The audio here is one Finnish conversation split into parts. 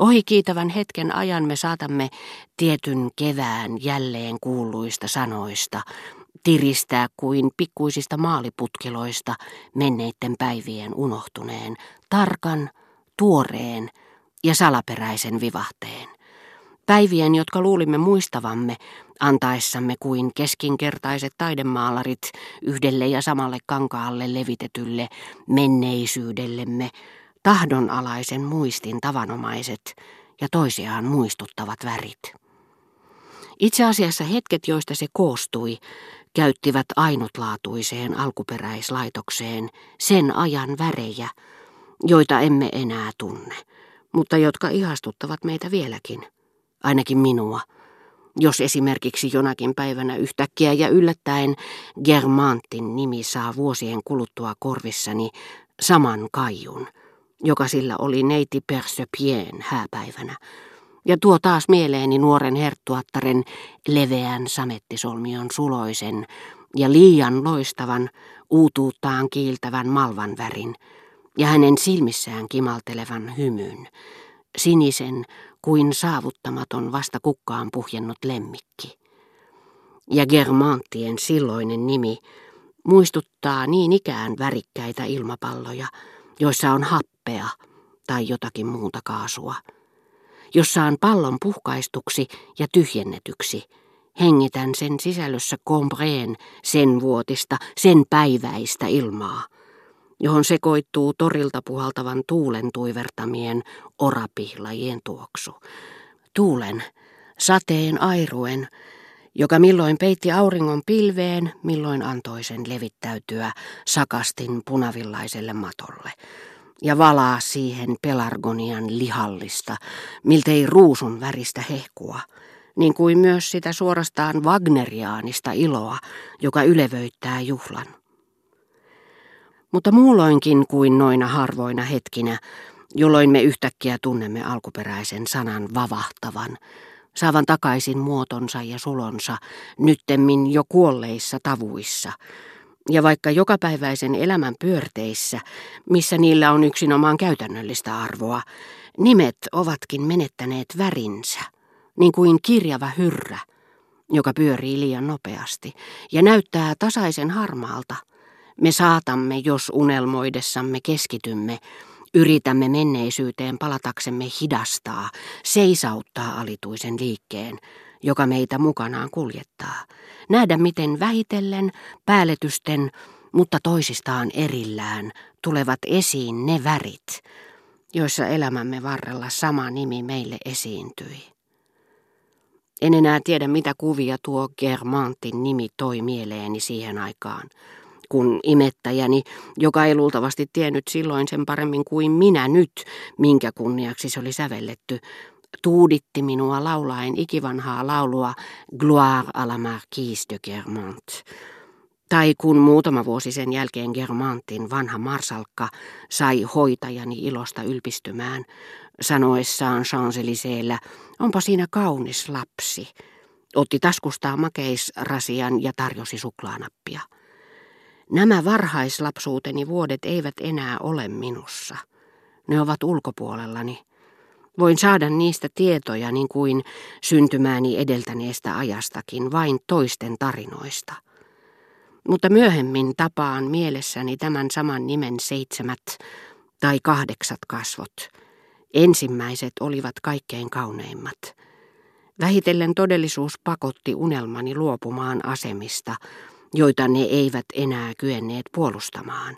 Ohi kiitävän hetken ajan me saatamme tietyn kevään jälleen kuuluista sanoista tiristää kuin pikkuisista maaliputkiloista menneiden päivien unohtuneen, tarkan, tuoreen ja salaperäisen vivahteen. Päivien, jotka luulimme muistavamme, antaessamme kuin keskinkertaiset taidemaalarit yhdelle ja samalle kankaalle levitetylle menneisyydellemme, tahdonalaisen muistin tavanomaiset ja toisiaan muistuttavat värit. Itse asiassa hetket, joista se koostui, käyttivät ainutlaatuiseen alkuperäislaitokseen sen ajan värejä, joita emme enää tunne, mutta jotka ihastuttavat meitä vieläkin, ainakin minua. Jos esimerkiksi jonakin päivänä yhtäkkiä ja yllättäen Germantin nimi saa vuosien kuluttua korvissani saman kaijun, joka sillä oli neiti Persöpien hääpäivänä, ja tuo taas mieleeni nuoren herttuattaren leveän samettisolmion suloisen ja liian loistavan, uutuuttaan kiiltävän malvan värin ja hänen silmissään kimaltelevan hymyn, sinisen kuin saavuttamaton vasta kukkaan puhjennut lemmikki. Ja Germanttien silloinen nimi muistuttaa niin ikään värikkäitä ilmapalloja, joissa on happea tai jotakin muuta kaasua jossa on pallon puhkaistuksi ja tyhjennetyksi. Hengitän sen sisällössä kompreen sen vuotista, sen päiväistä ilmaa, johon sekoittuu torilta puhaltavan tuulen tuivertamien orapihlajien tuoksu. Tuulen, sateen airuen, joka milloin peitti auringon pilveen, milloin antoi sen levittäytyä sakastin punavillaiselle matolle ja valaa siihen pelargonian lihallista, miltei ruusun väristä hehkua, niin kuin myös sitä suorastaan wagneriaanista iloa, joka ylevöittää juhlan. Mutta muulloinkin kuin noina harvoina hetkinä, jolloin me yhtäkkiä tunnemme alkuperäisen sanan vavahtavan, saavan takaisin muotonsa ja sulonsa, nyttemmin jo kuolleissa tavuissa, ja vaikka jokapäiväisen elämän pyörteissä, missä niillä on yksinomaan käytännöllistä arvoa, nimet ovatkin menettäneet värinsä, niin kuin kirjava hyrrä, joka pyörii liian nopeasti ja näyttää tasaisen harmaalta. Me saatamme, jos unelmoidessamme keskitymme, yritämme menneisyyteen palataksemme hidastaa, seisauttaa alituisen liikkeen, joka meitä mukanaan kuljettaa. Nähdä, miten vähitellen, päälletysten, mutta toisistaan erillään, tulevat esiin ne värit, joissa elämämme varrella sama nimi meille esiintyi. En enää tiedä, mitä kuvia tuo Germantin nimi toi mieleeni siihen aikaan, kun imettäjäni, joka ei luultavasti tiennyt silloin sen paremmin kuin minä nyt, minkä kunniaksi se oli sävelletty, tuuditti minua laulaen ikivanhaa laulua Gloire à la Marquise de Germant. Tai kun muutama vuosi sen jälkeen Germantin vanha marsalkka sai hoitajani ilosta ylpistymään, sanoessaan champs onpa siinä kaunis lapsi. Otti taskustaan makeisrasian ja tarjosi suklaanappia. Nämä varhaislapsuuteni vuodet eivät enää ole minussa. Ne ovat ulkopuolellani Voin saada niistä tietoja niin kuin syntymääni edeltäneestä ajastakin, vain toisten tarinoista. Mutta myöhemmin tapaan mielessäni tämän saman nimen seitsemät tai kahdeksat kasvot. Ensimmäiset olivat kaikkein kauneimmat. Vähitellen todellisuus pakotti unelmani luopumaan asemista, joita ne eivät enää kyenneet puolustamaan,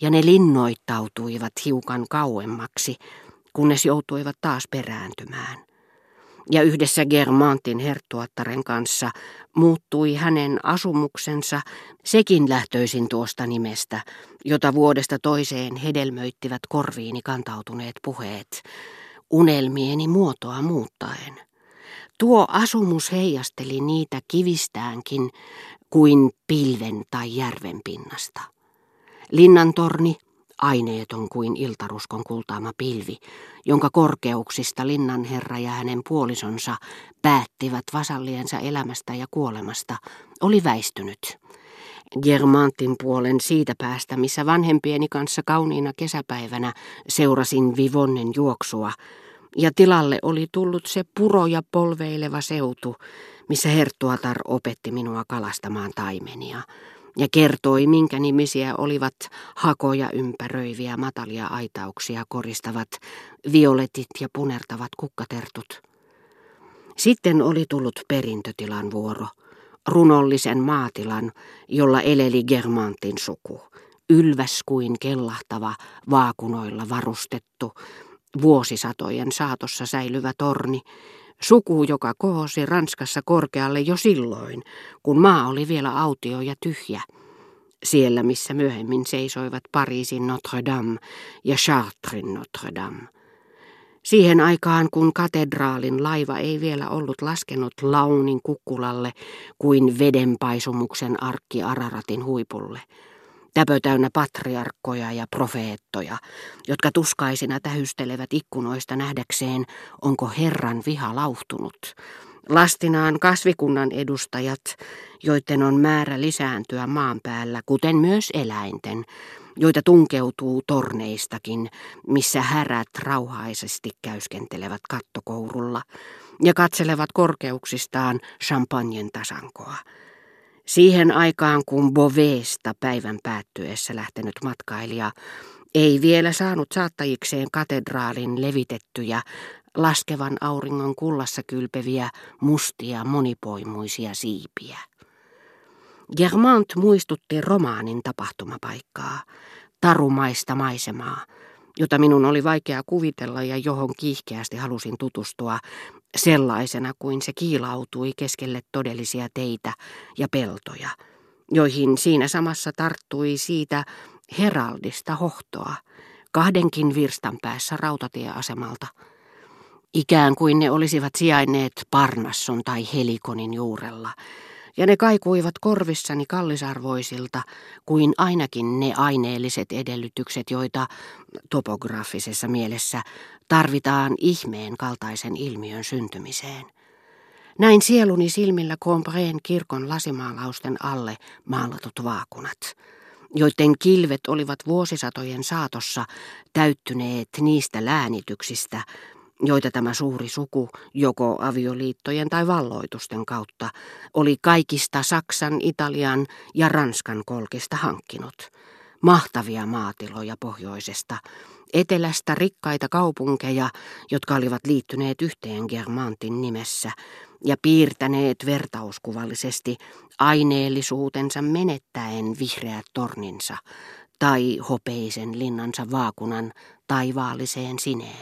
ja ne linnoittautuivat hiukan kauemmaksi, kunnes joutuivat taas perääntymään. Ja yhdessä Germantin herttuattaren kanssa muuttui hänen asumuksensa sekin lähtöisin tuosta nimestä, jota vuodesta toiseen hedelmöittivät korviini kantautuneet puheet, unelmieni muotoa muuttaen. Tuo asumus heijasteli niitä kivistäänkin kuin pilven tai järven pinnasta. Linnantorni, aineeton kuin iltaruskon kultaama pilvi, jonka korkeuksista linnanherra ja hänen puolisonsa päättivät vasalliensa elämästä ja kuolemasta, oli väistynyt. Germantin puolen siitä päästä, missä vanhempieni kanssa kauniina kesäpäivänä seurasin Vivonnen juoksua, ja tilalle oli tullut se puroja polveileva seutu, missä Herttuatar opetti minua kalastamaan taimenia ja kertoi, minkä nimisiä olivat hakoja ympäröiviä matalia aitauksia koristavat violetit ja punertavat kukkatertut. Sitten oli tullut perintötilan vuoro, runollisen maatilan, jolla eleli Germantin suku, ylväs kuin kellahtava, vaakunoilla varustettu, vuosisatojen saatossa säilyvä torni, Suku, joka kohosi Ranskassa korkealle jo silloin, kun maa oli vielä autio ja tyhjä. Siellä, missä myöhemmin seisoivat Pariisin Notre Dame ja Chartresin Notre Dame. Siihen aikaan, kun katedraalin laiva ei vielä ollut laskenut launin kukkulalle kuin vedenpaisumuksen arkki Araratin huipulle – täpö täynnä patriarkkoja ja profeettoja, jotka tuskaisina tähystelevät ikkunoista nähdäkseen, onko Herran viha lauhtunut. Lastinaan kasvikunnan edustajat, joiden on määrä lisääntyä maan päällä, kuten myös eläinten, joita tunkeutuu torneistakin, missä härät rauhaisesti käyskentelevät kattokourulla ja katselevat korkeuksistaan champagnen tasankoa. Siihen aikaan, kun Boveesta päivän päättyessä lähtenyt matkailija ei vielä saanut saattajikseen katedraalin levitettyjä, laskevan auringon kullassa kylpeviä, mustia, monipoimuisia siipiä. Germant muistutti romaanin tapahtumapaikkaa, tarumaista maisemaa, jota minun oli vaikea kuvitella ja johon kiihkeästi halusin tutustua sellaisena kuin se kiilautui keskelle todellisia teitä ja peltoja, joihin siinä samassa tarttui siitä heraldista hohtoa kahdenkin virstan päässä rautatieasemalta, ikään kuin ne olisivat sijainneet Parnasson tai Helikonin juurella, ja ne kaikuivat korvissani kallisarvoisilta kuin ainakin ne aineelliset edellytykset, joita topografisessa mielessä tarvitaan ihmeen kaltaisen ilmiön syntymiseen. Näin sieluni silmillä Combreen kirkon lasimaalausten alle maalatut vaakunat, joiden kilvet olivat vuosisatojen saatossa täyttyneet niistä läänityksistä, joita tämä suuri suku, joko avioliittojen tai valloitusten kautta, oli kaikista Saksan, Italian ja Ranskan kolkista hankkinut. Mahtavia maatiloja pohjoisesta, etelästä rikkaita kaupunkeja, jotka olivat liittyneet yhteen Germantin nimessä ja piirtäneet vertauskuvallisesti aineellisuutensa menettäen vihreät torninsa tai hopeisen linnansa vaakunan taivaalliseen sineen.